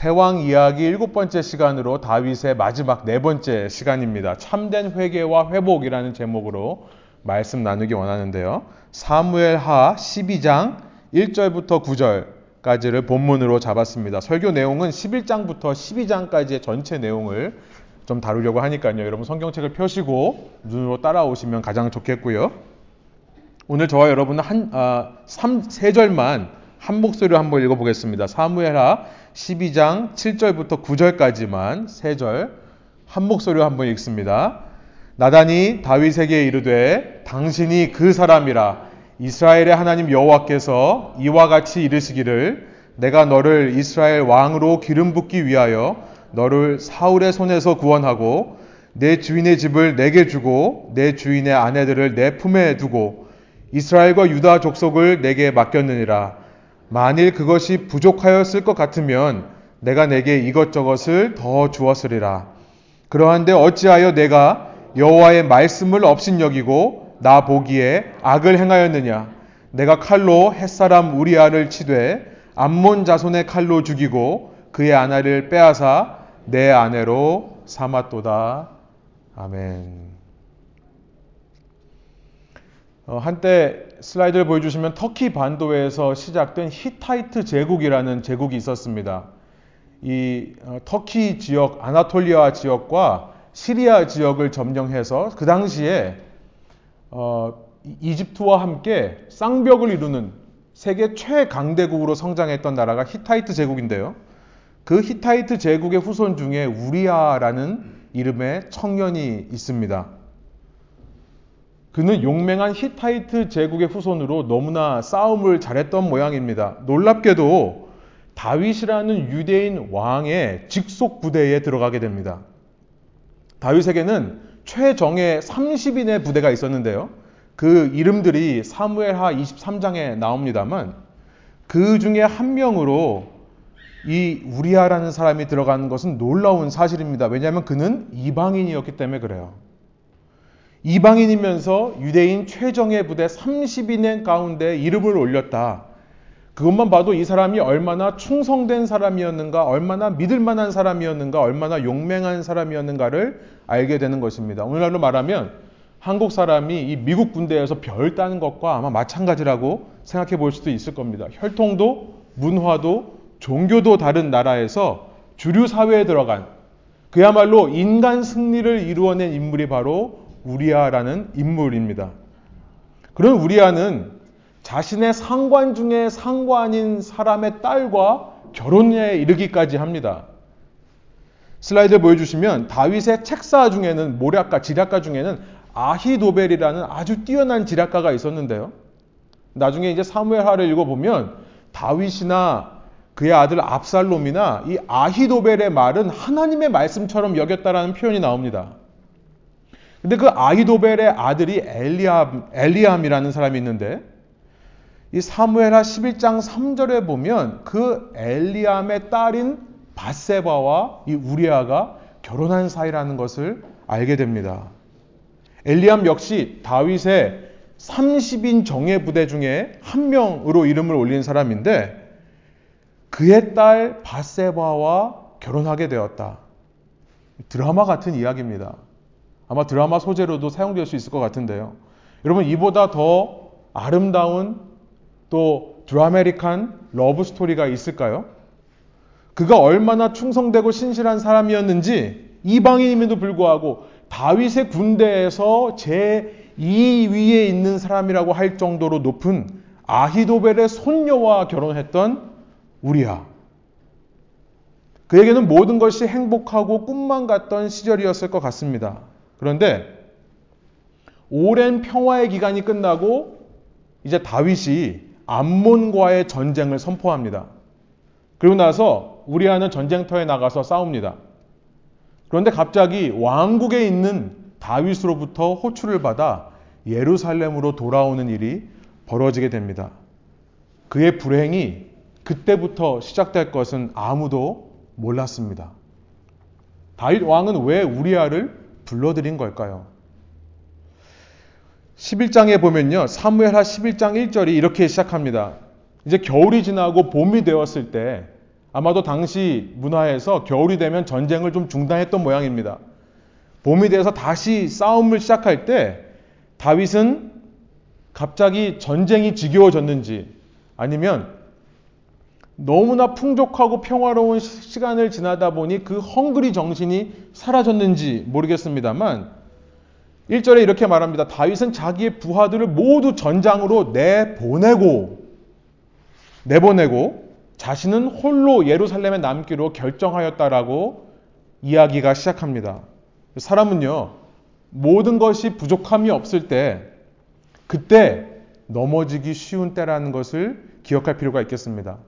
세왕 이야기 일곱 번째 시간으로 다윗의 마지막 네 번째 시간입니다. 참된 회개와 회복이라는 제목으로 말씀 나누기 원하는데요. 사무엘 하 12장 1절부터 9절까지를 본문으로 잡았습니다. 설교 내용은 11장부터 12장까지의 전체 내용을 좀 다루려고 하니까요. 여러분 성경책을 펴시고 눈으로 따라오시면 가장 좋겠고요. 오늘 저와 여러분은 한, 아, 3, 3절만 한 목소리로 한번 읽어보겠습니다. 사무엘하 12장 7절부터 9절까지만 3절 한 목소리로 한번 읽습니다. 나단이 다윗에게 이르되 당신이 그 사람이라 이스라엘의 하나님 여호와께서 이와 같이 이르시기를 내가 너를 이스라엘 왕으로 기름 붓기 위하여 너를 사울의 손에서 구원하고 내 주인의 집을 내게 주고 내 주인의 아내들을 내 품에 두고 이스라엘과 유다 족속을 내게 맡겼느니라 만일 그것이 부족하였을 것 같으면 내가 내게 이것저것을 더 주었으리라. 그러한데 어찌하여 내가 여호와의 말씀을 업신여기고 나 보기에 악을 행하였느냐? 내가 칼로 햇사람 우리아를 치되 암몬 자손의 칼로 죽이고 그의 아내를 빼앗아 내 아내로 삼았도다. 아멘. 어, 한때 슬라이드를 보여주시면 터키 반도에서 시작된 히타이트 제국이라는 제국이 있었습니다. 이 어, 터키 지역, 아나톨리아 지역과 시리아 지역을 점령해서 그 당시에 어, 이집트와 함께 쌍벽을 이루는 세계 최강대국으로 성장했던 나라가 히타이트 제국인데요. 그 히타이트 제국의 후손 중에 우리아라는 이름의 청년이 있습니다. 그는 용맹한 히타이트 제국의 후손으로 너무나 싸움을 잘했던 모양입니다. 놀랍게도 다윗이라는 유대인 왕의 직속 부대에 들어가게 됩니다. 다윗에게는 최정예 30인의 부대가 있었는데요. 그 이름들이 사무엘하 23장에 나옵니다만 그 중에 한 명으로 이 우리아라는 사람이 들어가는 것은 놀라운 사실입니다. 왜냐하면 그는 이방인이었기 때문에 그래요. 이방인이면서 유대인 최정예 부대 30인 가운데 이름을 올렸다. 그것만 봐도 이 사람이 얼마나 충성된 사람이었는가, 얼마나 믿을 만한 사람이었는가, 얼마나 용맹한 사람이었는가를 알게 되는 것입니다. 오늘날로 말하면 한국 사람이 이 미국 군대에서 별 따는 것과 아마 마찬가지라고 생각해 볼 수도 있을 겁니다. 혈통도, 문화도, 종교도 다른 나라에서 주류 사회에 들어간 그야말로 인간 승리를 이루어낸 인물이 바로 우리아라는 인물입니다. 그런 우리아는 자신의 상관 중에 상관인 사람의 딸과 결혼에 이르기까지 합니다. 슬라이드 보여주시면 다윗의 책사 중에는 모략가, 지략가 중에는 아히도벨이라는 아주 뛰어난 지략가가 있었는데요. 나중에 이제 사무엘하를 읽어보면 다윗이나 그의 아들 압살롬이나 이 아히도벨의 말은 하나님의 말씀처럼 여겼다라는 표현이 나옵니다. 근데 그 아히도벨의 아들이 엘리암, 엘리암이라는 사람이 있는데 이 사무엘하 11장 3절에 보면 그 엘리암의 딸인 바세바와 이 우리아가 결혼한 사이라는 것을 알게 됩니다. 엘리암 역시 다윗의 30인 정예 부대 중에 한 명으로 이름을 올린 사람인데 그의 딸 밧세바와 결혼하게 되었다. 드라마 같은 이야기입니다. 아마 드라마 소재로도 사용될 수 있을 것 같은데요. 여러분 이보다 더 아름다운 또 드라마틱한 러브 스토리가 있을까요? 그가 얼마나 충성되고 신실한 사람이었는지 이방인임에도 불구하고 다윗의 군대에서 제 2위에 있는 사람이라고 할 정도로 높은 아히도벨의 손녀와 결혼했던 우리야. 그에게는 모든 것이 행복하고 꿈만 같던 시절이었을 것 같습니다. 그런데 오랜 평화의 기간이 끝나고 이제 다윗이 암몬과의 전쟁을 선포합니다. 그리고 나서 우리아는 전쟁터에 나가서 싸웁니다. 그런데 갑자기 왕국에 있는 다윗으로부터 호출을 받아 예루살렘으로 돌아오는 일이 벌어지게 됩니다. 그의 불행이 그때부터 시작될 것은 아무도 몰랐습니다. 다윗 왕은 왜 우리아를 불러들인 걸까요? 11장에 보면요. 사무엘하 11장 1절이 이렇게 시작합니다. 이제 겨울이 지나고 봄이 되었을 때 아마도 당시 문화에서 겨울이 되면 전쟁을 좀 중단했던 모양입니다. 봄이 돼서 다시 싸움을 시작할 때 다윗은 갑자기 전쟁이 지겨워졌는지 아니면 너무나 풍족하고 평화로운 시간을 지나다 보니 그 헝그리 정신이 사라졌는지 모르겠습니다만 1절에 이렇게 말합니다. 다윗은 자기의 부하들을 모두 전장으로 내보내고 내보내고 자신은 홀로 예루살렘에 남기로 결정하였다라고 이야기가 시작합니다. 사람은요, 모든 것이 부족함이 없을 때, 그때 넘어지기 쉬운 때라는 것을 기억할 필요가 있겠습니다.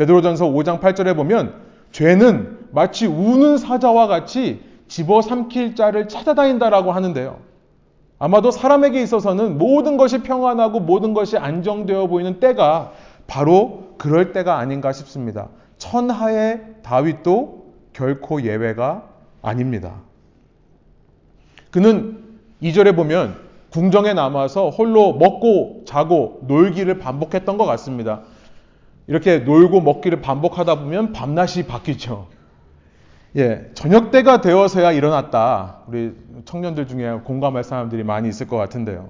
베드로전서 5장 8절에 보면 죄는 마치 우는 사자와 같이 집어삼킬 자를 찾아다닌다라고 하는데요. 아마도 사람에게 있어서는 모든 것이 평안하고 모든 것이 안정되어 보이는 때가 바로 그럴 때가 아닌가 싶습니다. 천하의 다윗도 결코 예외가 아닙니다. 그는 2절에 보면 궁정에 남아서 홀로 먹고 자고 놀기를 반복했던 것 같습니다. 이렇게 놀고 먹기를 반복하다 보면 밤낮이 바뀌죠. 예, 저녁 때가 되어서야 일어났다. 우리 청년들 중에 공감할 사람들이 많이 있을 것 같은데요.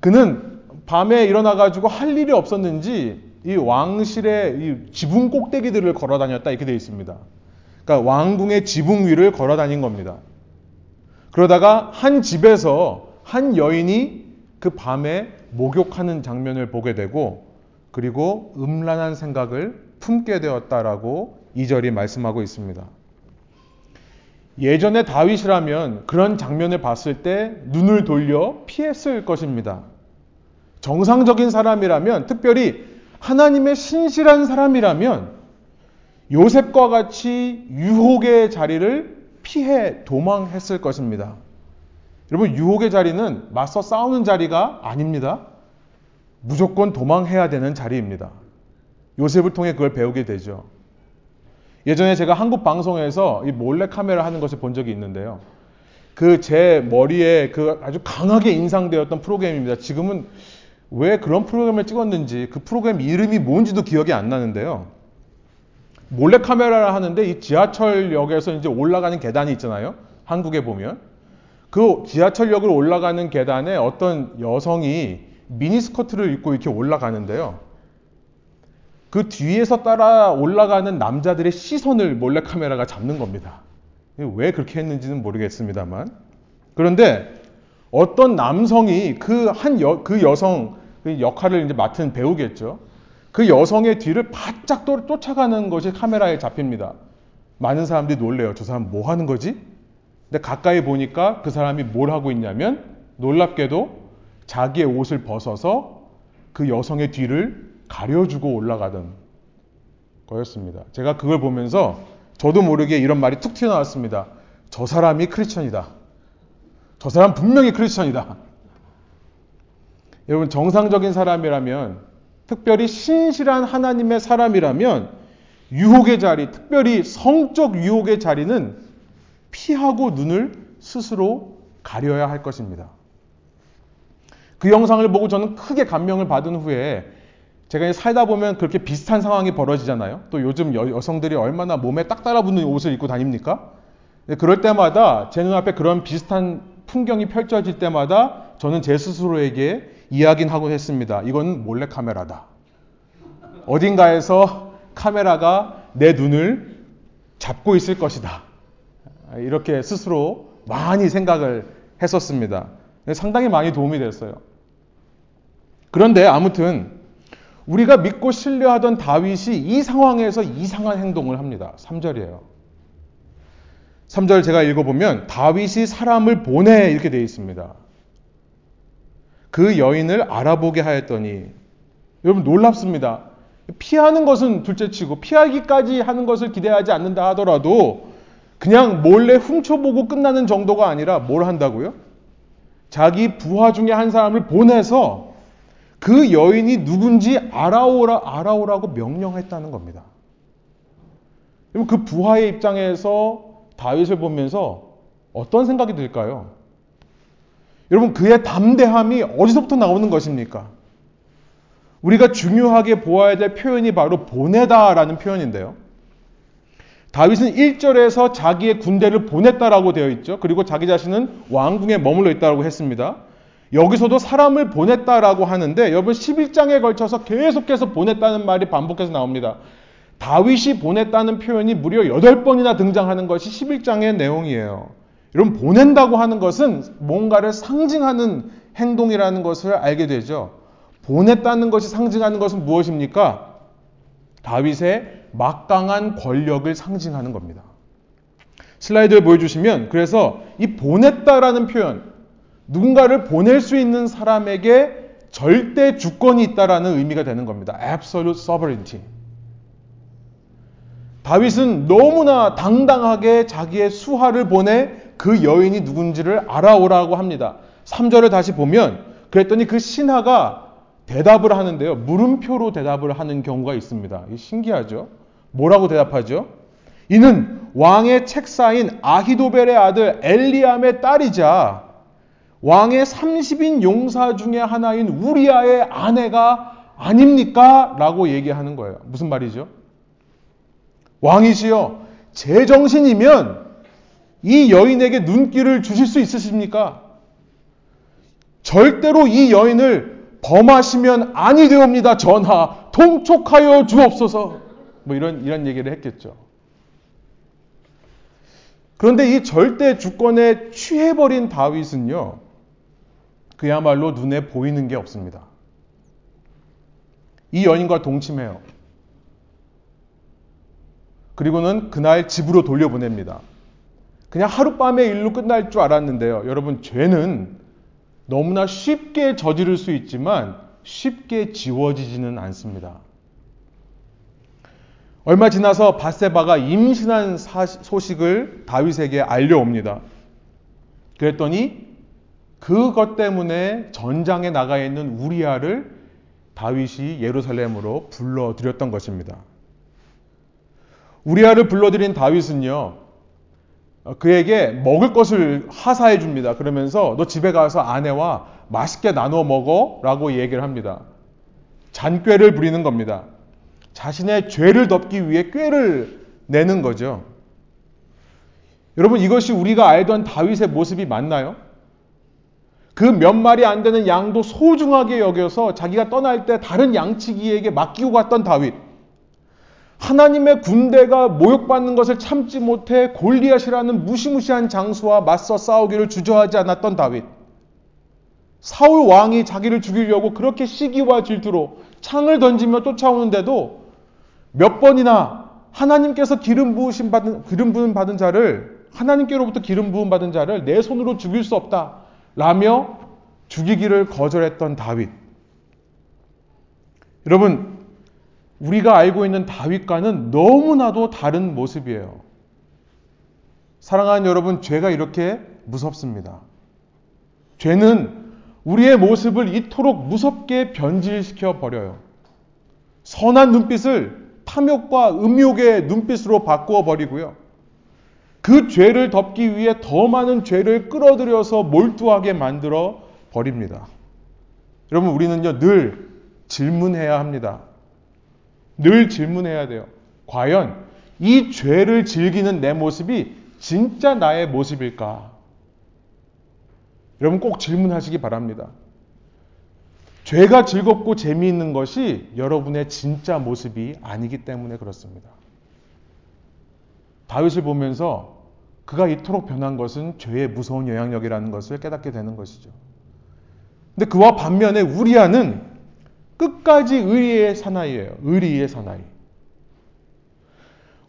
그는 밤에 일어나가지고 할 일이 없었는지 이 왕실의 이 지붕 꼭대기들을 걸어 다녔다 이렇게 되어 있습니다. 그러니까 왕궁의 지붕 위를 걸어 다닌 겁니다. 그러다가 한 집에서 한 여인이 그 밤에 목욕하는 장면을 보게 되고 그리고 음란한 생각을 품게 되었다라고 이절이 말씀하고 있습니다. 예전에 다윗이라면 그런 장면을 봤을 때 눈을 돌려 피했을 것입니다. 정상적인 사람이라면 특별히 하나님의 신실한 사람이라면 요셉과 같이 유혹의 자리를 피해 도망했을 것입니다. 여러분, 유혹의 자리는 맞서 싸우는 자리가 아닙니다. 무조건 도망해야 되는 자리입니다. 요셉을 통해 그걸 배우게 되죠. 예전에 제가 한국 방송에서 이 몰래 카메라 하는 것을 본 적이 있는데요. 그 제 머리에 그 아주 강하게 인상되었던 프로그램입니다. 지금은 왜 그런 프로그램을 찍었는지 그 프로그램 이름이 뭔지도 기억이 안 나는데요. 몰래 카메라를 하는데 이 지하철역에서 이제 올라가는 계단이 있잖아요. 한국에 보면 그 지하철역을 올라가는 계단에 어떤 여성이 미니스커트를 입고 이렇게 올라가는데요. 그 뒤에서 따라 올라가는 남자들의 시선을 몰래카메라가 잡는 겁니다. 왜 그렇게 했는지는 모르겠습니다만. 그런데 어떤 남성이 그 한 여, 그 여성 그 역할을 이제 맡은 배우겠죠. 그 여성의 뒤를 바짝 쫓아가는 것이 카메라에 잡힙니다. 많은 사람들이 놀래요. 저 사람 뭐 하는 거지? 근데 가까이 보니까 그 사람이 뭘 하고 있냐면 놀랍게도 자기의 옷을 벗어서 그 여성의 뒤를 가려주고 올라가던 거였습니다. 제가 그걸 보면서 저도 모르게 이런 말이 툭 튀어나왔습니다. 저 사람이 크리스천이다. 저 사람 분명히 크리스천이다. 여러분 정상적인 사람이라면 특별히 신실한 하나님의 사람이라면 유혹의 자리, 특별히 성적 유혹의 자리는 피하고 눈을 스스로 가려야 할 것입니다. 그 영상을 보고 저는 크게 감명을 받은 후에 제가 살다 보면 그렇게 비슷한 상황이 벌어지잖아요. 또 요즘 여, 성들이 얼마나 몸에 딱 따라붙는 옷을 입고 다닙니까? 그럴 때마다 제 눈앞에 그런 비슷한 풍경이 펼쳐질 때마다 저는 제 스스로에게 이야기는 하고 했습니다. 이건 몰래 카메라다. 어딘가에서 카메라가 내 눈을 잡고 있을 것이다. 이렇게 스스로 많이 생각을 했었습니다. 상당히 많이 도움이 됐어요. 그런데 아무튼 우리가 믿고 신뢰하던 다윗이 이 상황에서 이상한 행동을 합니다. 3절이에요. 3절 제가 읽어보면 다윗이 사람을 보내 이렇게 되어 있습니다. 그 여인을 알아보게 하였더니 여러분 놀랍습니다. 피하는 것은 둘째치고 피하기까지 하는 것을 기대하지 않는다 하더라도 그냥 몰래 훔쳐보고 끝나는 정도가 아니라 뭘 한다고요? 자기 부하 중에 한 사람을 보내서 그 여인이 누군지 알아오라, 알아오라고 명령했다는 겁니다. 그 부하의 입장에서 다윗을 보면서 어떤 생각이 들까요? 여러분, 그의 담대함이 어디서부터 나오는 것입니까? 우리가 중요하게 보아야 될 표현이 바로 보내다라는 표현인데요. 다윗은 1절에서 자기의 군대를 보냈다라고 되어 있죠. 그리고 자기 자신은 왕궁에 머물러 있다고 했습니다. 여기서도 사람을 보냈다라고 하는데 여러분 11장에 걸쳐서 계속해서 보냈다는 말이 반복해서 나옵니다. 다윗이 보냈다는 표현이 무려 8번이나 등장하는 것이 11장의 내용이에요. 여러분 보낸다고 하는 것은 뭔가를 상징하는 행동이라는 것을 알게 되죠. 보냈다는 것이 상징하는 것은 무엇입니까? 다윗의 막강한 권력을 상징하는 겁니다. 슬라이드를 보여주시면 그래서 이 보냈다라는 표현 누군가를 보낼 수 있는 사람에게 절대 주권이 있다라는 의미가 되는 겁니다. absolute sovereignty. 다윗은 너무나 당당하게 자기의 수하를 보내 그 여인이 누군지를 알아오라고 합니다. 3절을 다시 보면 그랬더니 그 신하가 대답을 하는데요. 물음표로 대답을 하는 경우가 있습니다. 신기하죠? 뭐라고 대답하죠? 이는 왕의 책사인 아히도벨의 아들 엘리암의 딸이자 왕의 30인 용사 중에 하나인 우리아의 아내가 아닙니까? 라고 얘기하는 거예요. 무슨 말이죠? 왕이시여, 제정신이면 이 여인에게 눈길을 주실 수 있으십니까? 절대로 이 여인을 범하시면 아니 되옵니다. 전하, 통촉하여 주옵소서. 뭐 이런, 이런 얘기를 했겠죠. 그런데 이 절대 주권에 취해버린 다윗은요, 그야말로 눈에 보이는 게 없습니다. 이 여인과 동침해요. 그리고는 그날 집으로 돌려보냅니다. 그냥 하룻밤의 일로 끝날 줄 알았는데요. 여러분, 죄는 너무나 쉽게 저지를 수 있지만 쉽게 지워지지는 않습니다. 얼마 지나서 바세바가 임신한 소식을 다윗에게 알려옵니다. 그랬더니 그것 때문에 전장에 나가 있는 우리아를 다윗이 예루살렘으로 불러들였던 것입니다. 우리아를 불러들인 다윗은요, 그에게 먹을 것을 하사해 줍니다. 그러면서 너 집에 가서 아내와 맛있게 나눠 먹어 라고 얘기를 합니다. 잔꾀를 부리는 겁니다. 자신의 죄를 덮기 위해 꾀를 내는 거죠. 여러분 이것이 우리가 알던 다윗의 모습이 맞나요? 그 몇 마리 안 되는 양도 소중하게 여겨서 자기가 떠날 때 다른 양치기에게 맡기고 갔던 다윗. 하나님의 군대가 모욕받는 것을 참지 못해 골리앗이라는 무시무시한 장수와 맞서 싸우기를 주저하지 않았던 다윗. 사울 왕이 자기를 죽이려고 그렇게 시기와 질투로 창을 던지며 쫓아오는데도 몇 번이나 하나님께서 기름 부으신 받은 기름 부음 받은 자를 하나님께로부터 기름 부음 받은 자를 내 손으로 죽일 수 없다. 라며 죽이기를 거절했던 다윗. 여러분, 우리가 알고 있는 다윗과는 너무나도 다른 모습이에요. 사랑하는 여러분, 죄가 이렇게 무섭습니다. 죄는 우리의 모습을 이토록 무섭게 변질시켜 버려요. 선한 눈빛을 탐욕과 음욕의 눈빛으로 바꾸어 버리고요. 그 죄를 덮기 위해 더 많은 죄를 끌어들여서 몰두하게 만들어 버립니다. 여러분, 우리는요, 늘 질문해야 합니다. 늘 질문해야 돼요. 과연 이 죄를 즐기는 내 모습이 진짜 나의 모습일까? 여러분 꼭 질문하시기 바랍니다. 죄가 즐겁고 재미있는 것이 여러분의 진짜 모습이 아니기 때문에 그렇습니다. 다윗을 보면서 그가 이토록 변한 것은 죄의 무서운 영향력이라는 것을 깨닫게 되는 것이죠. 근데 그와 반면에 우리아는 끝까지 의리의 사나이예요. 의리의 사나이.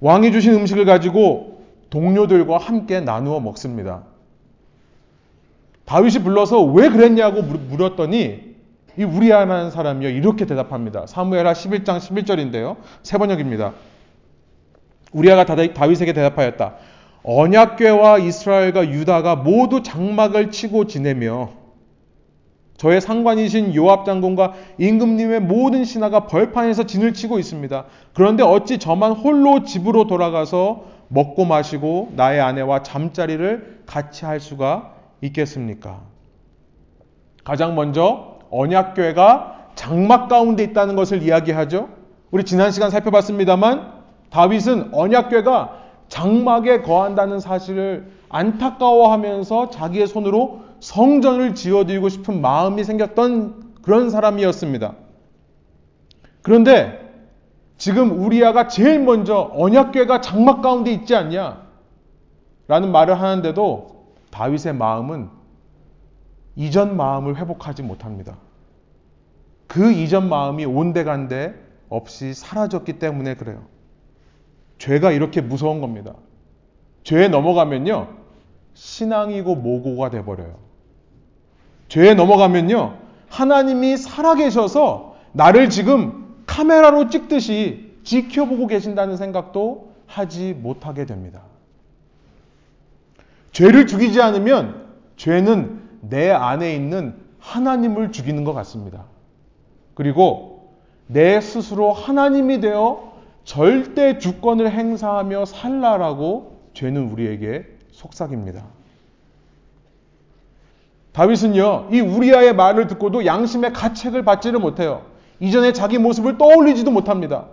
왕이 주신 음식을 가지고 동료들과 함께 나누어 먹습니다. 다윗이 불러서 왜 그랬냐고 물었더니 이 우리아라는 사람이요 이렇게 대답합니다. 사무엘하 11장 11절인데요. 세 번역입니다. 우리아가 다윗에게 대답하였다. 언약궤와 이스라엘과 유다가 모두 장막을 치고 지내며 저의 상관이신 요압 장군과 임금님의 모든 신하가 벌판에서 진을 치고 있습니다. 그런데 어찌 저만 홀로 집으로 돌아가서 먹고 마시고 나의 아내와 잠자리를 같이 할 수가 있겠습니까? 가장 먼저 언약궤가 장막 가운데 있다는 것을 이야기하죠. 우리 지난 시간 살펴봤습니다만 다윗은 언약궤가 장막에 거한다는 사실을 안타까워하면서 자기의 손으로 성전을 지어드리고 싶은 마음이 생겼던 그런 사람이었습니다. 그런데 지금 우리아가 제일 먼저 언약궤가 장막 가운데 있지 않냐? 라는 말을 하는데도 다윗의 마음은 이전 마음을 회복하지 못합니다. 그 이전 마음이 온데간데 없이 사라졌기 때문에 그래요. 죄가 이렇게 무서운 겁니다. 죄에 넘어가면요, 신앙이고 모고가 돼버려요. 죄에 넘어가면요, 하나님이 살아계셔서 나를 지금 카메라로 찍듯이 지켜보고 계신다는 생각도 하지 못하게 됩니다. 죄를 죽이지 않으면 죄는 내 안에 있는 하나님을 죽이는 것 같습니다. 그리고 내 스스로 하나님이 되어 절대 주권을 행사하며 살라라고 죄는 우리에게 속삭입니다. 다윗은요, 이 우리아의 말을 듣고도 양심의 가책을 받지를 못해요. 이전에 자기 모습을 떠올리지도 못합니다.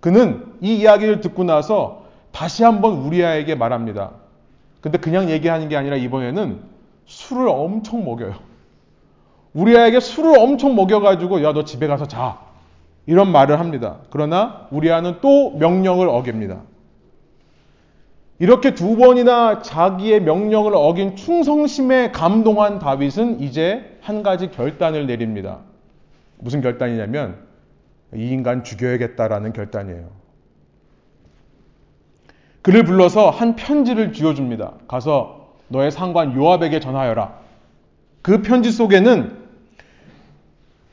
그는 이 이야기를 듣고 나서 다시 한번 우리아에게 말합니다. 근데 그냥 얘기하는 게 아니라 이번에는 술을 엄청 먹여요. 우리아에게 술을 엄청 먹여가지고, 야, 너 집에 가서 자. 이런 말을 합니다. 그러나 우리아는 또 명령을 어깁니다. 이렇게 두 번이나 자기의 명령을 어긴 충성심에 감동한 다윗은 이제 한 가지 결단을 내립니다. 무슨 결단이냐면 이 인간 죽여야겠다라는 결단이에요. 그를 불러서 한 편지를 쥐어줍니다. 가서 너의 상관 요압에게 전하여라. 그 편지 속에는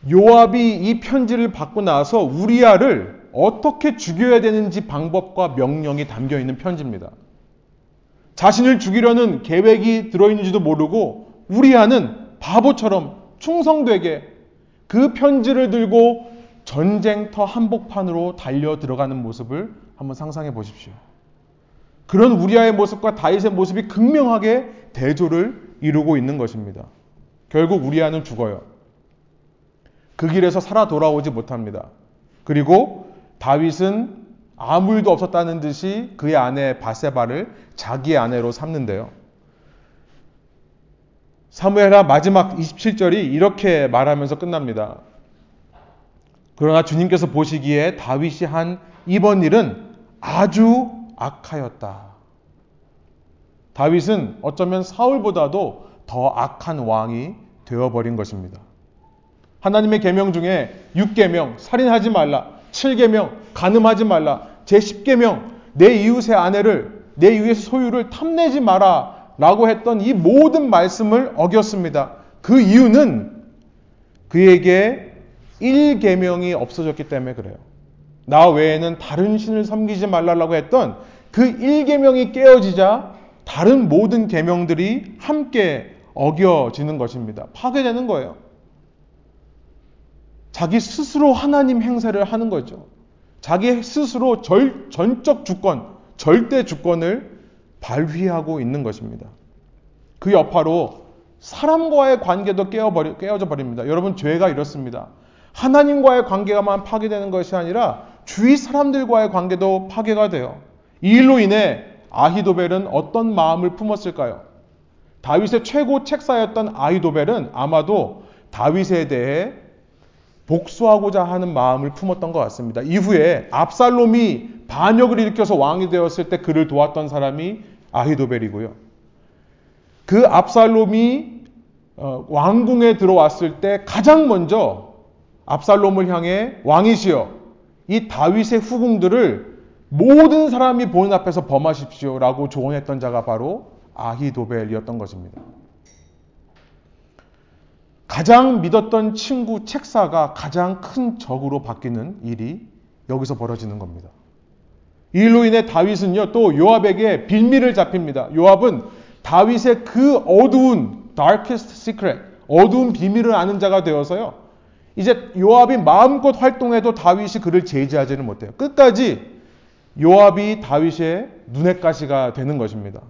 요압이 이 편지를 받고 나서 우리아를 어떻게 죽여야 되는지 방법과 명령이 담겨 있는 편지입니다. 자신을 죽이려는 계획이 들어있는지도 모르고 우리아는 바보처럼 충성되게 그 편지를 들고 전쟁터 한복판으로 달려 들어가는 모습을 한번 상상해 보십시오. 그런 우리아의 모습과 다윗의 모습이 극명하게 대조를 이루고 있는 것입니다. 결국 우리아는 죽어요. 그 길에서 살아 돌아오지 못합니다. 그리고 다윗은 아무 일도 없었다는 듯이 그의 아내 바세바를 자기의 아내로 삼는데요. 사무엘하 마지막 27절이 이렇게 말하면서 끝납니다. 그러나 주님께서 보시기에 다윗이 한 이번 일은 아주 악하였다. 다윗은 어쩌면 사울보다도 더 악한 왕이 되어버린 것입니다. 하나님의 계명 중에 6계명 살인하지 말라, 7계명 간음하지 말라, 제10계명 내 이웃의 아내를 내 이웃의 소유를 탐내지 마라 라고 했던 이 모든 말씀을 어겼습니다. 그 이유는 그에게 1계명이 없어졌기 때문에 그래요. 나 외에는 다른 신을 섬기지 말라고 했던 그 1계명이 깨어지자 다른 모든 계명들이 함께 어겨지는 것입니다. 파괴되는 거예요. 자기 스스로 하나님 행세를 하는 거죠. 자기 스스로 절, 전적 주권, 절대 주권을 발휘하고 있는 것입니다. 그 여파로 사람과의 관계도 깨어버리, 깨어져 버립니다. 여러분, 죄가 이렇습니다. 하나님과의 관계가만 파괴되는 것이 아니라 주위 사람들과의 관계도 파괴가 돼요. 이 일로 인해 아히도벨은 어떤 마음을 품었을까요? 다윗의 최고 책사였던 아히도벨은 아마도 다윗에 대해 복수하고자 하는 마음을 품었던 것 같습니다. 이후에 압살롬이 반역을 일으켜서 왕이 되었을 때 그를 도왔던 사람이 아히도벨이고요. 그 압살롬이 어, 왕궁에 들어왔을 때 가장 먼저 압살롬을 향해 왕이시여 이 다윗의 후궁들을 모든 사람이 보는 앞에서 범하십시오라고 조언했던 자가 바로 아히도벨이었던 것입니다. 가장 믿었던 친구 책사가 가장 큰 적으로 바뀌는 일이 여기서 벌어지는 겁니다. 이 일로 인해 다윗은요, 또 요압에게 빌미를 잡힙니다. 요압은 다윗의 그 어두운 darkest secret, 어두운 비밀을 아는 자가 되어서요. 이제 요압이 마음껏 활동해도 다윗이 그를 제지하지는 못해요. 끝까지 요압이 다윗의 눈의 가시가 되는 것입니다.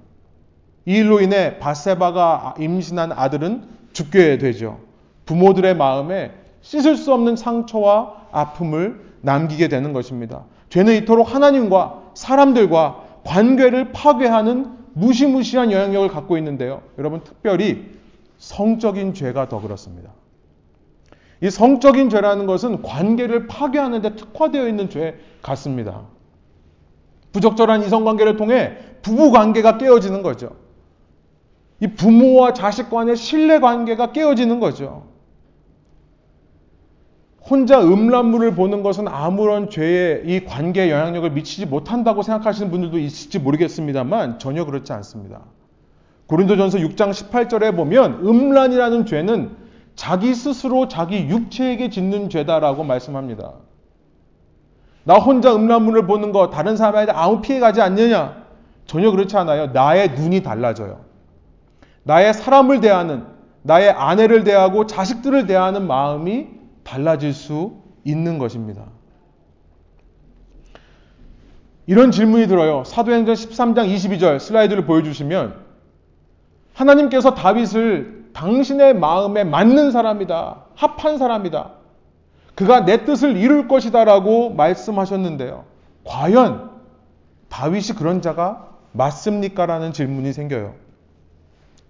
이 일로 인해 바세바가 임신한 아들은 죽게 되죠. 부모들의 마음에 씻을 수 없는 상처와 아픔을 남기게 되는 것입니다. 죄는 이토록 하나님과 사람들과 관계를 파괴하는 무시무시한 영향력을 갖고 있는데요. 여러분, 특별히 성적인 죄가 더 그렇습니다. 이 성적인 죄라는 것은 관계를 파괴하는 데 특화되어 있는 죄 같습니다. 부적절한 이성관계를 통해 부부관계가 깨어지는 거죠. 이 부모와 자식 간의 신뢰관계가 깨어지는 거죠. 혼자 음란물을 보는 것은 아무런 죄에 이 관계에 영향력을 미치지 못한다고 생각하시는 분들도 있을지 모르겠습니다만 전혀 그렇지 않습니다. 고린도전서 6장 18절에 보면 음란이라는 죄는 자기 스스로 자기 육체에게 짓는 죄다라고 말씀합니다. 나 혼자 음란물을 보는 거 다른 사람한테 아무 피해 가지 않느냐? 전혀 그렇지 않아요. 나의 눈이 달라져요. 나의 사람을 대하는, 나의 아내를 대하고 자식들을 대하는 마음이 달라질 수 있는 것입니다. 이런 질문이 들어요. 사도행전 13장 22절 슬라이드를 보여주시면 하나님께서 다윗을 당신의 마음에 맞는 사람이다. 합한 사람이다. 그가 내 뜻을 이룰 것이다 라고 말씀하셨는데요. 과연 다윗이 그런 자가 맞습니까? 라는 질문이 생겨요.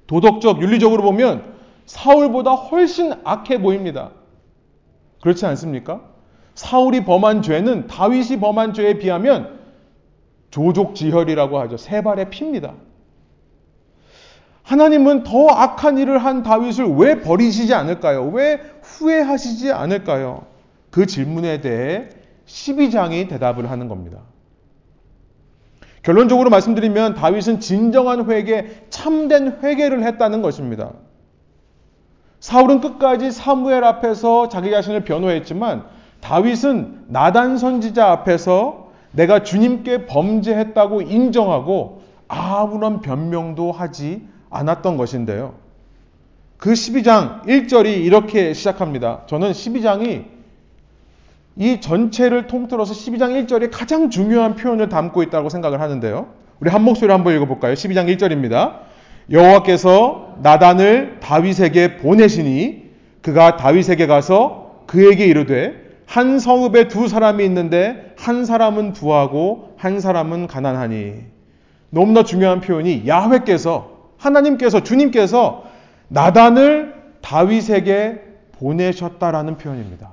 도덕적, 윤리적으로 보면 사울보다 훨씬 악해 보입니다. 그렇지 않습니까? 사울이 범한 죄는 다윗이 범한 죄에 비하면 조족지혈이라고 하죠. 세 발의 피입니다. 하나님은 더 악한 일을 한 다윗을 왜 버리시지 않을까요? 왜 후회하시지 않을까요? 그 질문에 대해 12장이 대답을 하는 겁니다. 결론적으로 말씀드리면 다윗은 진정한 회개, 참된 회개를 했다는 것입니다. 사울은 끝까지 사무엘 앞에서 자기 자신을 변호했지만 다윗은 나단 선지자 앞에서 내가 주님께 범죄했다고 인정하고 아무런 변명도 하지 않았던 것인데요. 그 12장 1절이 이렇게 시작합니다. 저는 12장이 이 전체를 통틀어서 12장 1절이 가장 중요한 표현을 담고 있다고 생각을 하는데요. 우리 한 목소리로 한번 읽어볼까요? 12장 1절입니다. 여호와께서 나단을 다윗에게 보내시니 그가 다윗에게 가서 그에게 이르되 한 성읍에 두 사람이 있는데 한 사람은 부하고 한 사람은 가난하니 너무나 중요한 표현이 야훼께서 하나님께서 주님께서 나단을 다윗에게 보내셨다라는 표현입니다.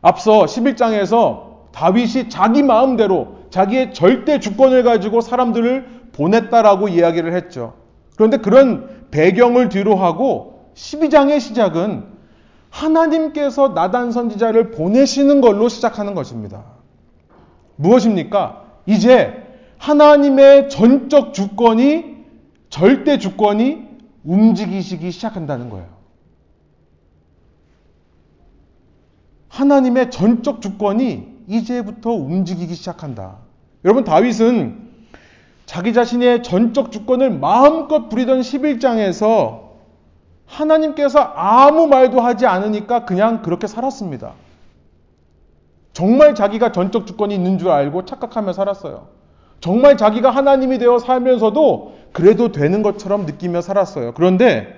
앞서 11장에서 다윗이 자기 마음대로 자기의 절대 주권을 가지고 사람들을 보냈다라고 이야기를 했죠. 그런데 그런 배경을 뒤로 하고 12장의 시작은 하나님께서 나단 선지자를 보내시는 걸로 시작하는 것입니다. 무엇입니까? 이제 하나님의 전적 주권이 절대 주권이 움직이시기 시작한다는 거예요. 하나님의 전적 주권이 이제부터 움직이기 시작한다. 여러분 다윗은 자기 자신의 전적 주권을 마음껏 부리던 11장에서 하나님께서 아무 말도 하지 않으니까 그냥 그렇게 살았습니다. 정말 자기가 전적 주권이 있는 줄 알고 착각하며 살았어요. 정말 자기가 하나님이 되어 살면서도 그래도 되는 것처럼 느끼며 살았어요. 그런데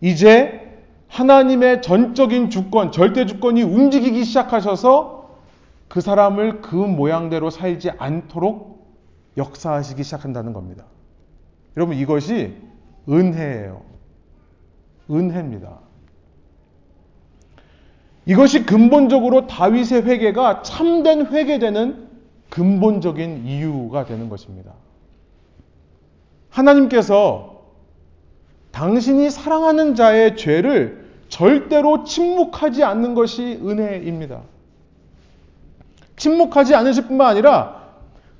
이제 하나님의 전적인 주권, 절대 주권이 움직이기 시작하셔서 그 사람을 그 모양대로 살지 않도록 역사하시기 시작한다는 겁니다. 여러분 이것이 은혜예요. 은혜입니다. 이것이 근본적으로 다윗의 회개가 참된 회개되는 근본적인 이유가 되는 것입니다. 하나님께서 당신이 사랑하는 자의 죄를 절대로 침묵하지 않는 것이 은혜입니다. 침묵하지 않으실 뿐만 아니라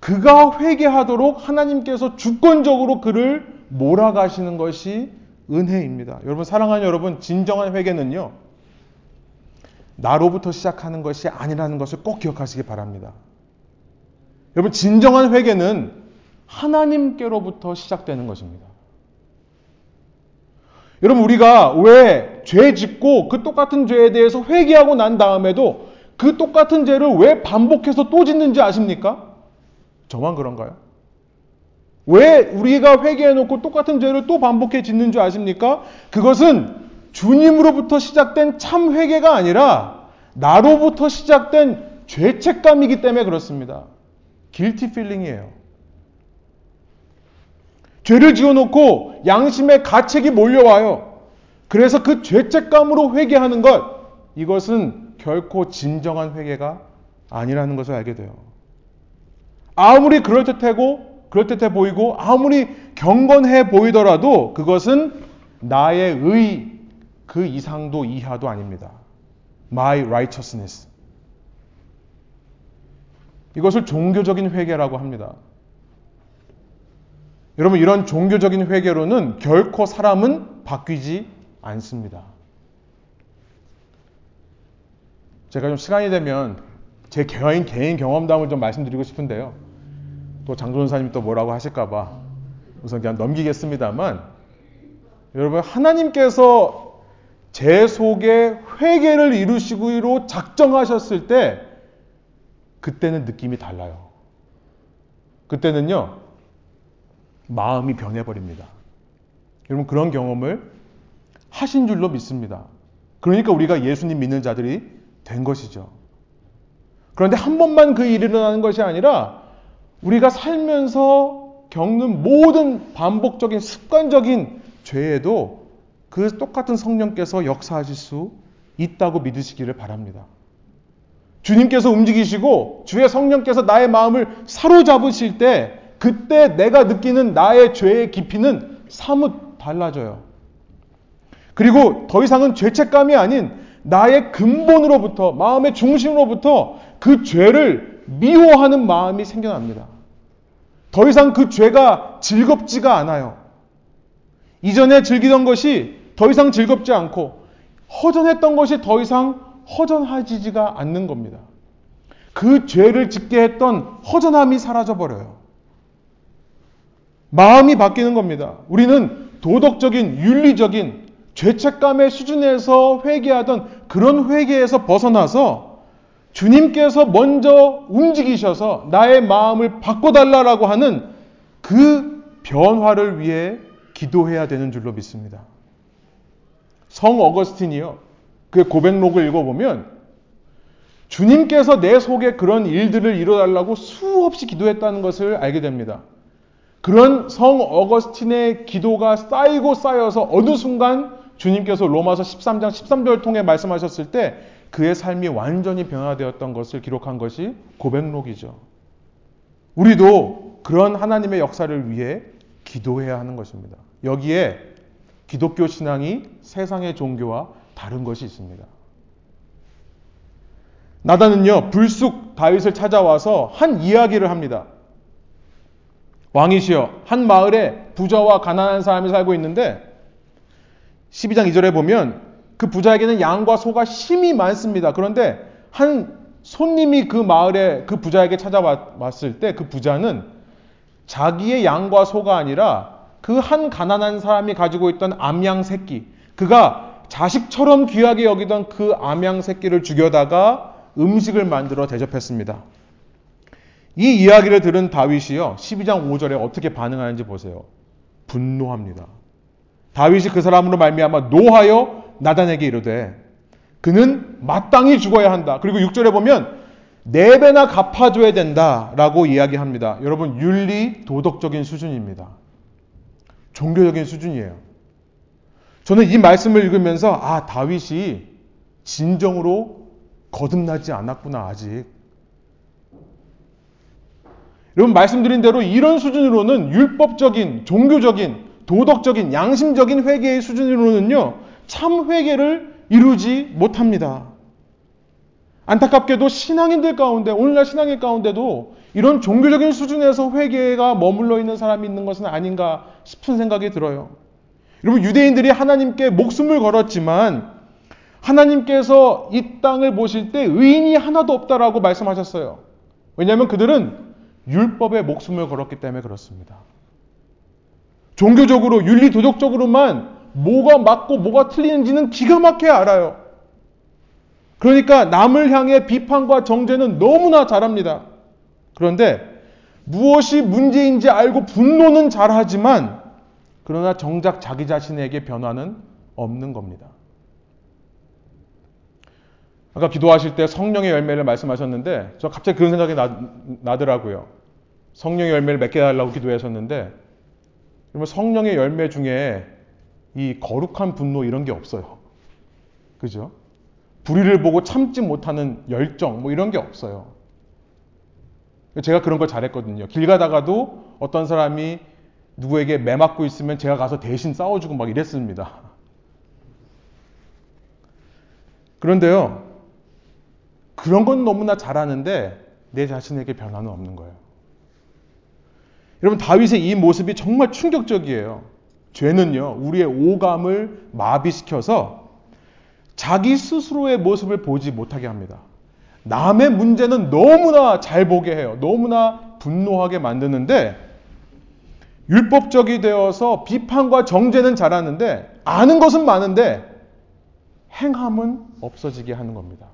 그가 회개하도록 하나님께서 주권적으로 그를 몰아가시는 것이 은혜입니다. 여러분, 사랑하는 여러분, 진정한 회개는요, 나로부터 시작하는 것이 아니라는 것을 꼭 기억하시기 바랍니다. 여러분, 진정한 회개는 하나님께로부터 시작되는 것입니다. 여러분, 우리가 왜 죄 짓고 그 똑같은 죄에 대해서 회개하고 난 다음에도 그 똑같은 죄를 왜 반복해서 또 짓는지 아십니까? 저만 그런가요? 왜 우리가 회개해놓고 똑같은 죄를 또 반복해 짓는 줄 아십니까? 그것은 주님으로부터 시작된 참 회개가 아니라 나로부터 시작된 죄책감이기 때문에 그렇습니다. guilty feeling이에요. 죄를 지어놓고 양심의 가책이 몰려와요. 그래서 그 죄책감으로 회개하는 것, 이것은 결코 진정한 회개가 아니라는 것을 알게 돼요. 아무리 그럴듯하고, 그럴듯해 보이고, 아무리 경건해 보이더라도 그것은 나의 의, 그 이상도 이하도 아닙니다. My righteousness. 이것을 종교적인 회개라고 합니다. 여러분, 이런 종교적인 회개로는 결코 사람은 바뀌지 않습니다. 제가 좀 시간이 되면 제 개인, 개인 경험담을 좀 말씀드리고 싶은데요. 또 장조선사님 또 뭐라고 하실까봐 우선 그냥 넘기겠습니다만, 여러분, 하나님께서 제 속에 회개를 이루시기로 작정하셨을 때, 그때는 느낌이 달라요. 그때는요, 마음이 변해버립니다. 여러분, 그런 경험을 하신 줄로 믿습니다. 그러니까 우리가 예수님 믿는 자들이 된 것이죠. 그런데 한 번만 그 일이 일어나는 것이 아니라 우리가 살면서 겪는 모든 반복적인 습관적인 죄에도 그 똑같은 성령께서 역사하실 수 있다고 믿으시기를 바랍니다. 주님께서 움직이시고 주의 성령께서 나의 마음을 사로잡으실 때 그때 내가 느끼는 나의 죄의 깊이는 사뭇 달라져요. 그리고 더 이상은 죄책감이 아닌 나의 근본으로부터 마음의 중심으로부터 그 죄를 미워하는 마음이 생겨납니다. 더 이상 그 죄가 즐겁지가 않아요. 이전에 즐기던 것이 더 이상 즐겁지 않고 허전했던 것이 더 이상 허전하지가 않는 겁니다. 그 죄를 짓게 했던 허전함이 사라져 버려요. 마음이 바뀌는 겁니다. 우리는 도덕적인 윤리적인 죄책감의 수준에서 회개하던 그런 회개에서 벗어나서 주님께서 먼저 움직이셔서 나의 마음을 바꿔달라라고 하는 그 변화를 위해 기도해야 되는 줄로 믿습니다. 성 어거스틴이요. 그 고백록을 읽어보면 주님께서 내 속에 그런 일들을 이뤄달라고 수없이 기도했다는 것을 알게 됩니다. 그런 성 어거스틴의 기도가 쌓이고 쌓여서 어느 순간 주님께서 로마서 13장 13절 통해 말씀하셨을 때 그의 삶이 완전히 변화되었던 것을 기록한 것이 고백록이죠. 우리도 그런 하나님의 역사를 위해 기도해야 하는 것입니다. 여기에 기독교 신앙이 세상의 종교와 다른 것이 있습니다. 나단은요, 불쑥 다윗을 찾아와서 한 이야기를 합니다. 왕이시여, 한 마을에 부자와 가난한 사람이 살고 있는데 12장 2절에 보면 그 부자에게는 양과 소가 심히 많습니다. 그런데 한 손님이 그 마을에 그 부자에게 찾아왔을 때 그 부자는 자기의 양과 소가 아니라 그 한 가난한 사람이 가지고 있던 암양 새끼, 그가 자식처럼 귀하게 여기던 그 암양 새끼를 죽여다가 음식을 만들어 대접했습니다. 이 이야기를 들은 다윗이요, 12장 5절에 어떻게 반응하는지 보세요. 분노합니다. 다윗이 그 사람으로 말미암아 노하여 나단에게 이르되 그는 마땅히 죽어야 한다. 그리고 6절에 보면 네 배나 갚아줘야 된다라고 이야기합니다. 여러분 윤리 도덕적인 수준입니다. 종교적인 수준이에요. 저는 이 말씀을 읽으면서 아 다윗이 진정으로 거듭나지 않았구나 아직. 여러분 말씀드린 대로 이런 수준으로는 율법적인 종교적인 도덕적인 양심적인 회개의 수준으로는요, 참 회개를 이루지 못합니다. 안타깝게도 신앙인들 가운데, 오늘날 신앙인 가운데도 이런 종교적인 수준에서 회개가 머물러 있는 사람이 있는 것은 아닌가 싶은 생각이 들어요. 여러분, 유대인들이 하나님께 목숨을 걸었지만, 하나님께서 이 땅을 보실 때 의인이 하나도 없다라고 말씀하셨어요. 왜냐하면 그들은 율법에 목숨을 걸었기 때문에 그렇습니다. 종교적으로, 윤리 도덕적으로만 뭐가 맞고 뭐가 틀리는지는 기가 막혀 알아요. 그러니까 남을 향해 비판과 정죄는 너무나 잘합니다. 그런데 무엇이 문제인지 알고 분노는 잘하지만 그러나 정작 자기 자신에게 변화는 없는 겁니다. 아까 기도하실 때 성령의 열매를 말씀하셨는데 저 갑자기 그런 생각이 나, 더라고요 성령의 열매를 맺게 해달라고 기도하셨는데 그러면 성령의 열매 중에 이 거룩한 분노 이런 게 없어요. 그죠? 불의를 보고 참지 못하는 열정 뭐 이런 게 없어요. 제가 그런 걸 잘했거든요. 길 가다가도 어떤 사람이 누구에게 매 맞고 있으면 제가 가서 대신 싸워주고 막 이랬습니다. 그런데요, 그런 건 너무나 잘하는데 내 자신에게 변화는 없는 거예요. 여러분, 다윗의 이 모습이 정말 충격적이에요. 죄는요, 우리의 오감을 마비시켜서 자기 스스로의 모습을 보지 못하게 합니다. 남의 문제는 너무나 잘 보게 해요. 너무나 분노하게 만드는데 율법적이 되어서 비판과 정죄는 잘하는데 아는 것은 많은데 행함은 없어지게 하는 겁니다.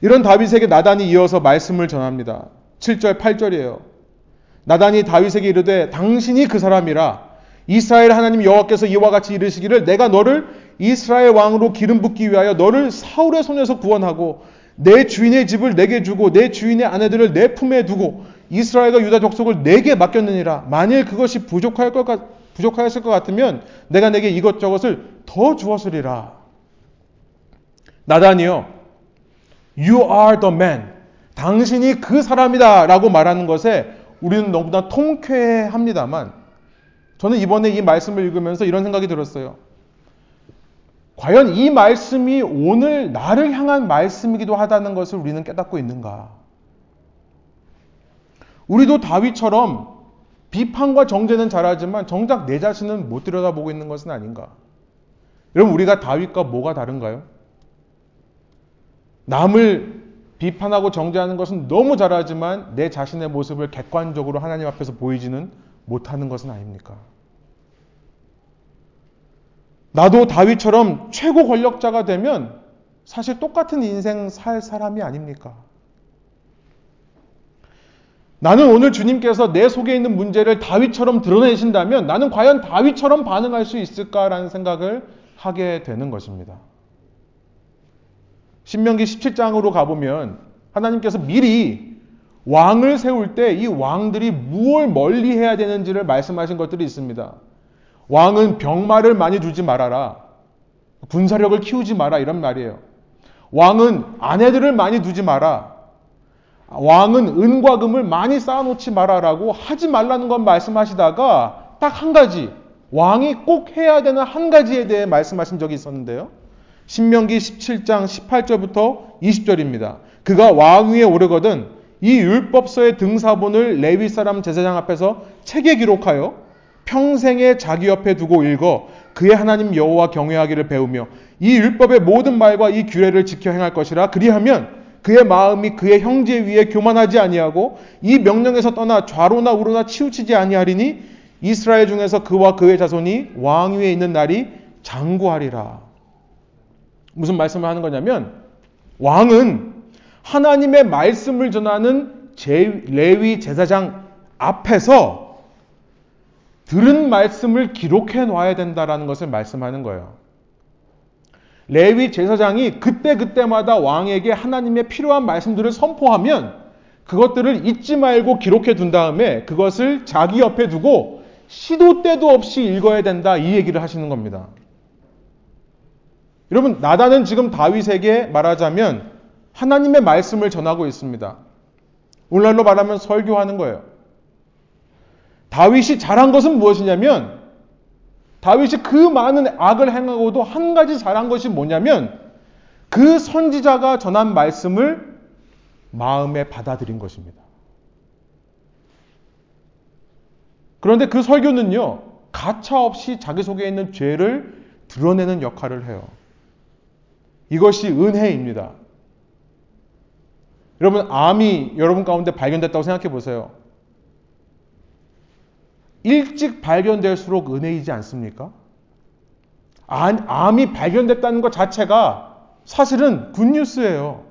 이런 다윗에게 나단이 이어서 말씀을 전합니다. 7절, 8절이에요. 나단이 다윗에게 이르되 당신이 그 사람이라 이스라엘 하나님 여호와께서 이와 같이 이르시기를 내가 너를 이스라엘 왕으로 기름 붓기 위하여 너를 사울의 손에서 구원하고 내 주인의 집을 내게 주고 내 주인의 아내들을 내 품에 두고 이스라엘과 유다 족속을 내게 맡겼느니라. 만일 그것이 부족할 것 같, 부족하였을 것 같으면 내가 내게 이것저것을 더 주었으리라. 나단이요. You are the man. 당신이 그 사람이다. 라고 말하는 것에 우리는 너무나 통쾌합니다만 저는 이번에 이 말씀을 읽으면서 이런 생각이 들었어요. 과연 이 말씀이 오늘 나를 향한 말씀이기도 하다는 것을 우리는 깨닫고 있는가? 우리도 다윗처럼 비판과 정죄는 잘하지만 정작 내 자신은 못 들여다보고 있는 것은 아닌가? 여러분 우리가 다윗과 뭐가 다른가요? 남을 비판하고 정죄하는 것은 너무 잘하지만 내 자신의 모습을 객관적으로 하나님 앞에서 보이지는 못하는 것은 아닙니까? 나도 다윗처럼 최고 권력자가 되면 사실 똑같은 인생 살 사람이 아닙니까? 나는 오늘 주님께서 내 속에 있는 문제를 다윗처럼 드러내신다면 나는 과연 다윗처럼 반응할 수 있을까라는 생각을 하게 되는 것입니다. 신명기 17장으로 가보면 하나님께서 미리 왕을 세울 때 이 왕들이 무엇을 멀리 해야 되는지를 말씀하신 것들이 있습니다. 왕은 병마를 많이 두지 말아라. 군사력을 키우지 마라. 이런 말이에요. 왕은 아내들을 많이 두지 마라. 왕은 은과 금을 많이 쌓아놓지 마라라고 하지 말라는 건 말씀하시다가 딱 한 가지, 왕이 꼭 해야 되는 한 가지에 대해 말씀하신 적이 있었는데요. 신명기 17장 18절부터 20절입니다. 그가 왕 위에 오르거든 이 율법서의 등사본을 레위 사람 제사장 앞에서 책에 기록하여 평생에 자기 옆에 두고 읽어 그의 하나님 여호와 경외하기를 배우며 이 율법의 모든 말과 이 규례를 지켜 행할 것이라 그리하면 그의 마음이 그의 형제 위에 교만하지 아니하고 이 명령에서 떠나 좌로나 우로나 치우치지 아니하리니 이스라엘 중에서 그와 그의 자손이 왕 위에 있는 날이 장구하리라. 무슨 말씀을 하는 거냐면 왕은 하나님의 말씀을 전하는 제, 레위 제사장 앞에서 들은 말씀을 기록해 놔야 된다라는 것을 말씀하는 거예요. 레위 제사장이 그때그때마다 왕에게 하나님의 필요한 말씀들을 선포하면 그것들을 잊지 말고 기록해 둔 다음에 그것을 자기 옆에 두고 시도 때도 없이 읽어야 된다 이 얘기를 하시는 겁니다. 여러분 나다는 지금 다윗에게 말하자면 하나님의 말씀을 전하고 있습니다. 오늘날로 말하면 설교하는 거예요. 다윗이 잘한 것은 무엇이냐면 다윗이 그 많은 악을 행하고도 한 가지 잘한 것이 뭐냐면 그 선지자가 전한 말씀을 마음에 받아들인 것입니다. 그런데 그 설교는요, 가차 없이 자기 속에 있는 죄를 드러내는 역할을 해요. 이것이 은혜입니다. 여러분, 암이 여러분 가운데 발견됐다고 생각해 보세요. 일찍 발견될수록 은혜이지 않습니까? 암이 발견됐다는 것 자체가 사실은 굿뉴스예요.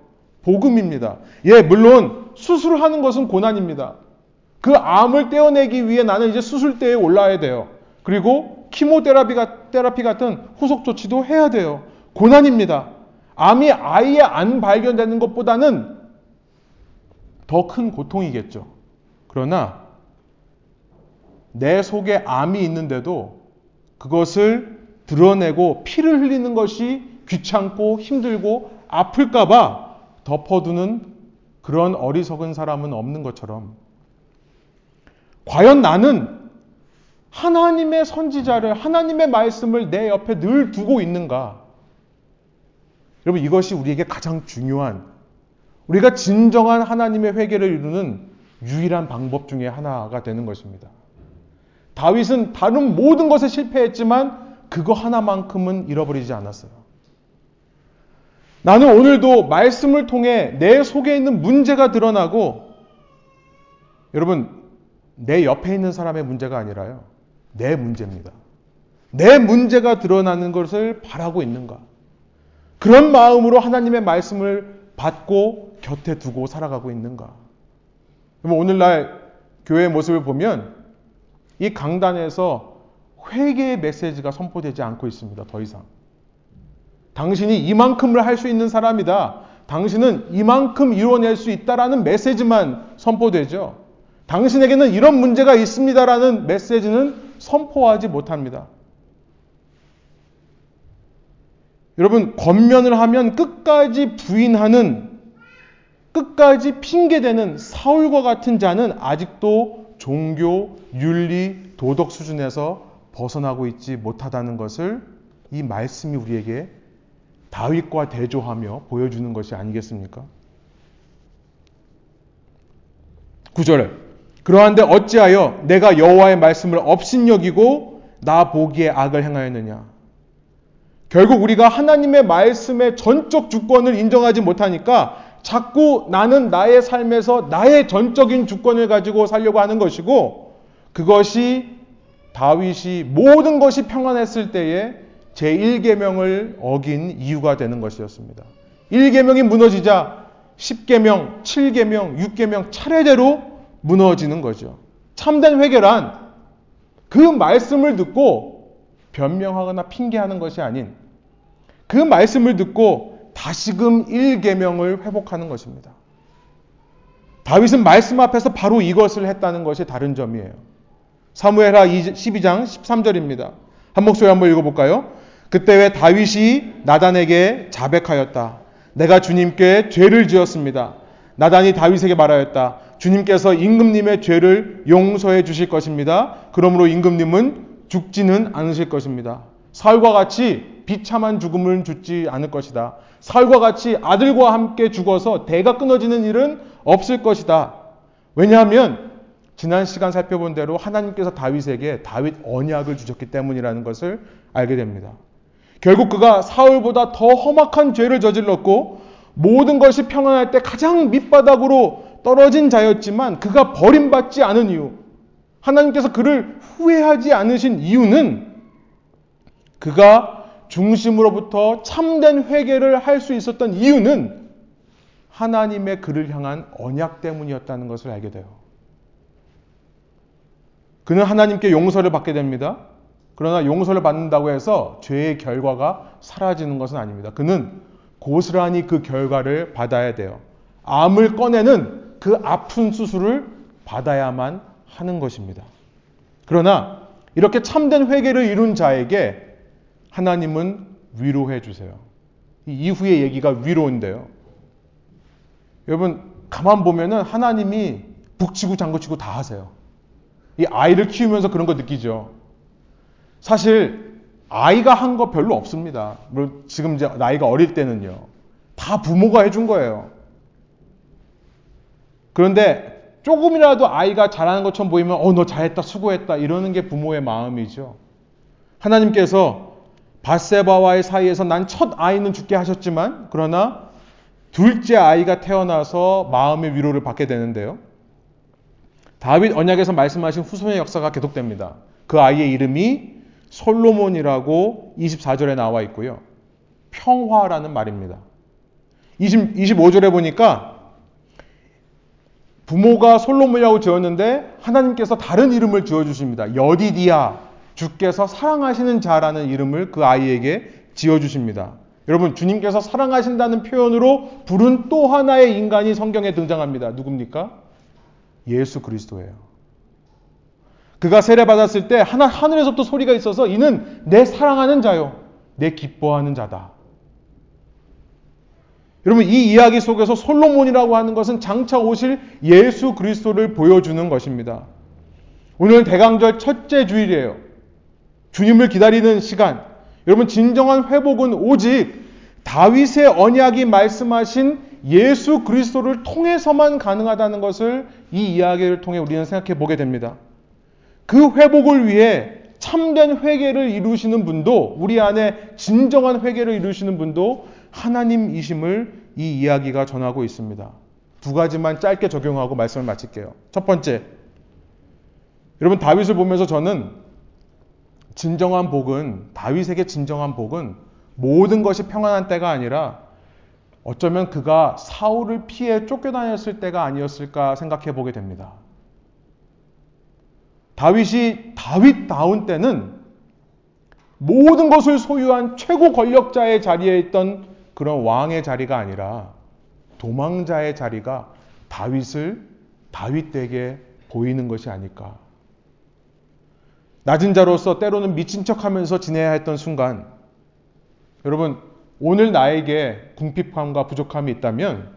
복음입니다. 예, 물론 수술하는 것은 고난입니다. 그 암을 떼어내기 위해 나는 이제 수술대에 올라야 돼요. 그리고 키모테라피 같은 후속 조치도 해야 돼요. 고난입니다. 암이 아예 안 발견되는 것보다는 더 큰 고통이겠죠. 그러나 내 속에 암이 있는데도 그것을 드러내고 피를 흘리는 것이 귀찮고 힘들고 아플까봐 덮어두는 그런 어리석은 사람은 없는 것처럼 과연 나는 하나님의 선지자를 하나님의 말씀을 내 옆에 늘 두고 있는가? 여러분 이것이 우리에게 가장 중요한 우리가 진정한 하나님의 회개를 이루는 유일한 방법 중에 하나가 되는 것입니다. 다윗은 다른 모든 것에 실패했지만 그거 하나만큼은 잃어버리지 않았어요. 나는 오늘도 말씀을 통해 내 속에 있는 문제가 드러나고 여러분 내 옆에 있는 사람의 문제가 아니라요. 내 문제입니다. 내 문제가 드러나는 것을 바라고 있는가? 그런 마음으로 하나님의 말씀을 받고 곁에 두고 살아가고 있는가? 오늘날 교회의 모습을 보면 이 강단에서 회개의 메시지가 선포되지 않고 있습니다. 더 이상. 당신이 이만큼을 할 수 있는 사람이다. 당신은 이만큼 이뤄낼 수 있다라는 메시지만 선포되죠. 당신에게는 이런 문제가 있습니다라는 메시지는 선포하지 못합니다. 여러분, 권면을 하면 끝까지 부인하는, 끝까지 핑계대는 사울과 같은 자는 아직도 종교, 윤리, 도덕 수준에서 벗어나고 있지 못하다는 것을 이 말씀이 우리에게 다윗과 대조하며 보여주는 것이 아니겠습니까? 9절 그러한데 어찌하여 내가 여호와의 말씀을 업신여기고 나 보기에 악을 행하였느냐? 결국 우리가 하나님의 말씀의 전적 주권을 인정하지 못하니까 자꾸 나는 나의 삶에서 나의 전적인 주권을 가지고 살려고 하는 것이고 그것이 다윗이 모든 것이 평안했을 때에 제1계명을 어긴 이유가 되는 것이었습니다. 1계명이 무너지자 10계명, 7계명, 6계명 차례대로 무너지는 거죠. 참된 회개란 그 말씀을 듣고 변명하거나 핑계하는 것이 아닌 그 말씀을 듣고 다시금 1계명을 회복하는 것입니다. 다윗은 말씀 앞에서 바로 이것을 했다는 것이 다른 점이에요. 사무엘하 12장 13절입니다. 한 목소리 한번 읽어볼까요? 그때 왜 다윗이 나단에게 자백하였다. 내가 주님께 죄를 지었습니다. 나단이 다윗에게 말하였다. 주님께서 임금님의 죄를 용서해 주실 것입니다. 그러므로 임금님은 죽지는 않으실 것입니다. 사울과 같이 비참한 죽음을 죽지 않을 것이다. 사울과 같이 아들과 함께 죽어서 대가 끊어지는 일은 없을 것이다. 왜냐하면 지난 시간 살펴본 대로 하나님께서 다윗에게 다윗 언약을 주셨기 때문이라는 것을 알게 됩니다. 결국 그가 사울보다 더 험악한 죄를 저질렀고 모든 것이 평안할 때 가장 밑바닥으로 떨어진 자였지만 그가 버림받지 않은 이유, 하나님께서 그를 후회하지 않으신 이유는 그가 중심으로부터 참된 회개를 할 수 있었던 이유는 하나님의 그를 향한 언약 때문이었다는 것을 알게 돼요. 그는 하나님께 용서를 받게 됩니다. 그러나 용서를 받는다고 해서 죄의 결과가 사라지는 것은 아닙니다. 그는 고스란히 그 결과를 받아야 돼요. 암을 꺼내는 그 아픈 수술을 받아야만 하는 것입니다. 그러나 이렇게 참된 회개를 이룬 자에게 하나님은 위로해 주세요. 이후의 얘기가 위로인데요. 여러분 가만 보면은 하나님이 북치고 장구치고 다 하세요. 이 아이를 키우면서 그런 거 느끼죠. 사실 아이가 한 거 별로 없습니다. 지금 이제 나이가 어릴 때는요. 다 부모가 해준 거예요. 그런데 조금이라도 아이가 잘하는 것처럼 보이면 어 너 잘했다 수고했다 이러는 게 부모의 마음이죠. 하나님께서 바세바와의 사이에서 난 첫 아이는 죽게 하셨지만 그러나 둘째 아이가 태어나서 마음의 위로를 받게 되는데요. 다윗 언약에서 말씀하신 후손의 역사가 계속됩니다. 그 아이의 이름이 솔로몬이라고 24절에 나와 있고요. 평화라는 말입니다. 20, 25절에 보니까 부모가 솔로몬이라고 지었는데 하나님께서 다른 이름을 지어주십니다. 여디디아, 주께서 사랑하시는 자라는 이름을 그 아이에게 지어주십니다. 여러분, 주님께서 사랑하신다는 표현으로 부른 또 하나의 인간이 성경에 등장합니다. 누굽니까? 예수 그리스도예요. 그가 세례받았을 때 하나, 하늘에서부터 소리가 있어서 이는 내 사랑하는 자요. 내 기뻐하는 자다. 여러분, 이 이야기 속에서 솔로몬이라고 하는 것은 장차 오실 예수 그리스도를 보여주는 것입니다. 오늘 대강절 첫째 주일이에요. 주님을 기다리는 시간. 여러분, 진정한 회복은 오직 다윗의 언약이 말씀하신 예수 그리스도를 통해서만 가능하다는 것을 이 이야기를 통해 우리는 생각해 보게 됩니다. 그 회복을 위해 참된 회개를 이루시는 분도 우리 안에 진정한 회개를 이루시는 분도 하나님이심을 이 이야기가 전하고 있습니다. 두 가지만 짧게 적용하고 말씀을 마칠게요. 첫 번째, 여러분 다윗을 보면서 저는 진정한 복은 다윗에게 진정한 복은 모든 것이 평안한 때가 아니라 어쩌면 그가 사울을 피해 쫓겨다녔을 때가 아니었을까 생각해 보게 됩니다. 다윗이 다윗다운 때는 모든 것을 소유한 최고 권력자의 자리에 있던 그런 왕의 자리가 아니라 도망자의 자리가 다윗을 다윗에게 보이는 것이 아닐까. 낮은 자로서 때로는 미친 척 하면서 지내야 했던 순간, 여러분, 오늘 나에게 궁핍함과 부족함이 있다면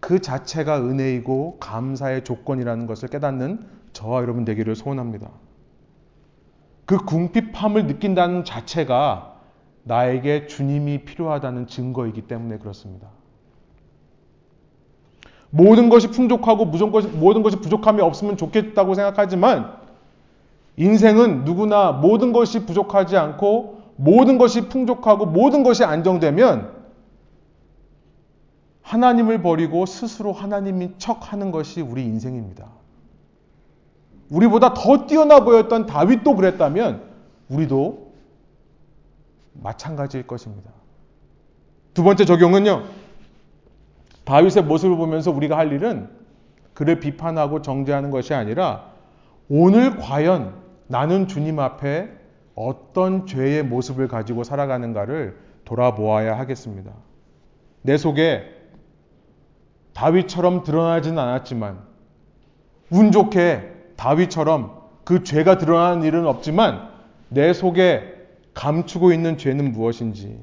그 자체가 은혜이고 감사의 조건이라는 것을 깨닫는 저와 여러분 되기를 소원합니다. 그 궁핍함을 느낀다는 자체가 나에게 주님이 필요하다는 증거이기 때문에 그렇습니다. 모든 것이 풍족하고 모든 것이 부족함이 없으면 좋겠다고 생각하지만 인생은 누구나 모든 것이 부족하지 않고 모든 것이 풍족하고 모든 것이 안정되면 하나님을 버리고 스스로 하나님인 척 하는 것이 우리 인생입니다. 우리보다 더 뛰어나 보였던 다윗도 그랬다면 우리도 마찬가지일 것입니다. 두 번째 적용은요. 다윗의 모습을 보면서 우리가 할 일은 그를 비판하고 정죄하는 것이 아니라 오늘 과연 나는 주님 앞에 어떤 죄의 모습을 가지고 살아가는가를 돌아보아야 하겠습니다. 내 속에 다윗처럼 드러나지는 않았지만 운 좋게 다윗처럼 그 죄가 드러나는 일은 없지만 내 속에 감추고 있는 죄는 무엇인지,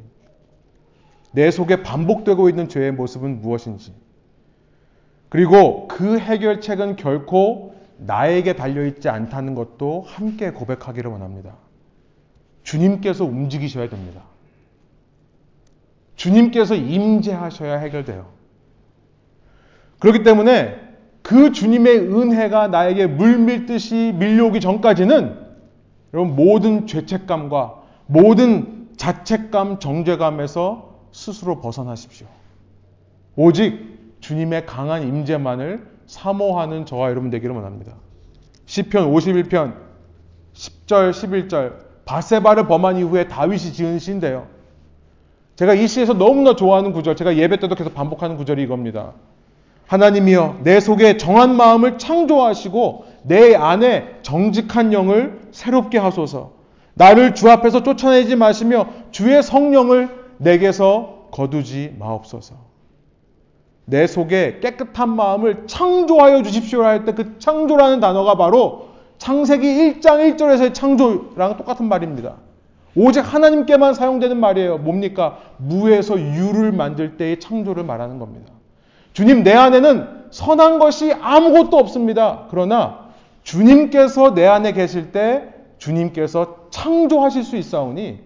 내 속에 반복되고 있는 죄의 모습은 무엇인지, 그리고 그 해결책은 결코 나에게 달려있지 않다는 것도 함께 고백하기를 원합니다. 주님께서 움직이셔야 됩니다. 주님께서 임재하셔야 해결돼요. 그렇기 때문에 그 주님의 은혜가 나에게 물밀듯이 밀려오기 전까지는 여러분 모든 죄책감과 모든 자책감, 정죄감에서 스스로 벗어나십시오. 오직 주님의 강한 임재만을 사모하는 저와 여러분 되기를 원합니다. 시편 51편 10절 11절 바세바를 범한 이후에 다윗이 지은 시인데요. 제가 이 시에서 너무나 좋아하는 구절, 제가 예배 때도 계속 반복하는 구절이 이겁니다. 하나님이여 내 속에 정한 마음을 창조하시고 내 안에 정직한 영을 새롭게 하소서. 나를 주 앞에서 쫓아내지 마시며 주의 성령을 내게서 거두지 마옵소서. 내 속에 깨끗한 마음을 창조하여 주십시오 할 때 그 창조라는 단어가 바로 창세기 1장 1절에서의 창조랑 똑같은 말입니다. 오직 하나님께만 사용되는 말이에요. 뭡니까? 무에서 유를 만들 때의 창조를 말하는 겁니다. 주님, 내 안에는 선한 것이 아무것도 없습니다. 그러나 주님께서 내 안에 계실 때 주님께서 창조하실 수 있사오니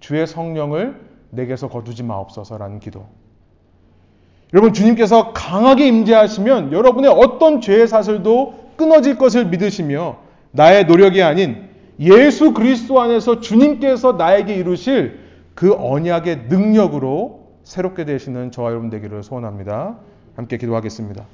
주의 성령을 내게서 거두지 마옵소서라는 기도. 여러분 주님께서 강하게 임재하시면 여러분의 어떤 죄의 사슬도 끊어질 것을 믿으시며 나의 노력이 아닌 예수 그리스도 안에서 주님께서 나에게 이루실 그 언약의 능력으로 새롭게 되시는 저와 여러분 되기를 소원합니다. 함께 기도하겠습니다.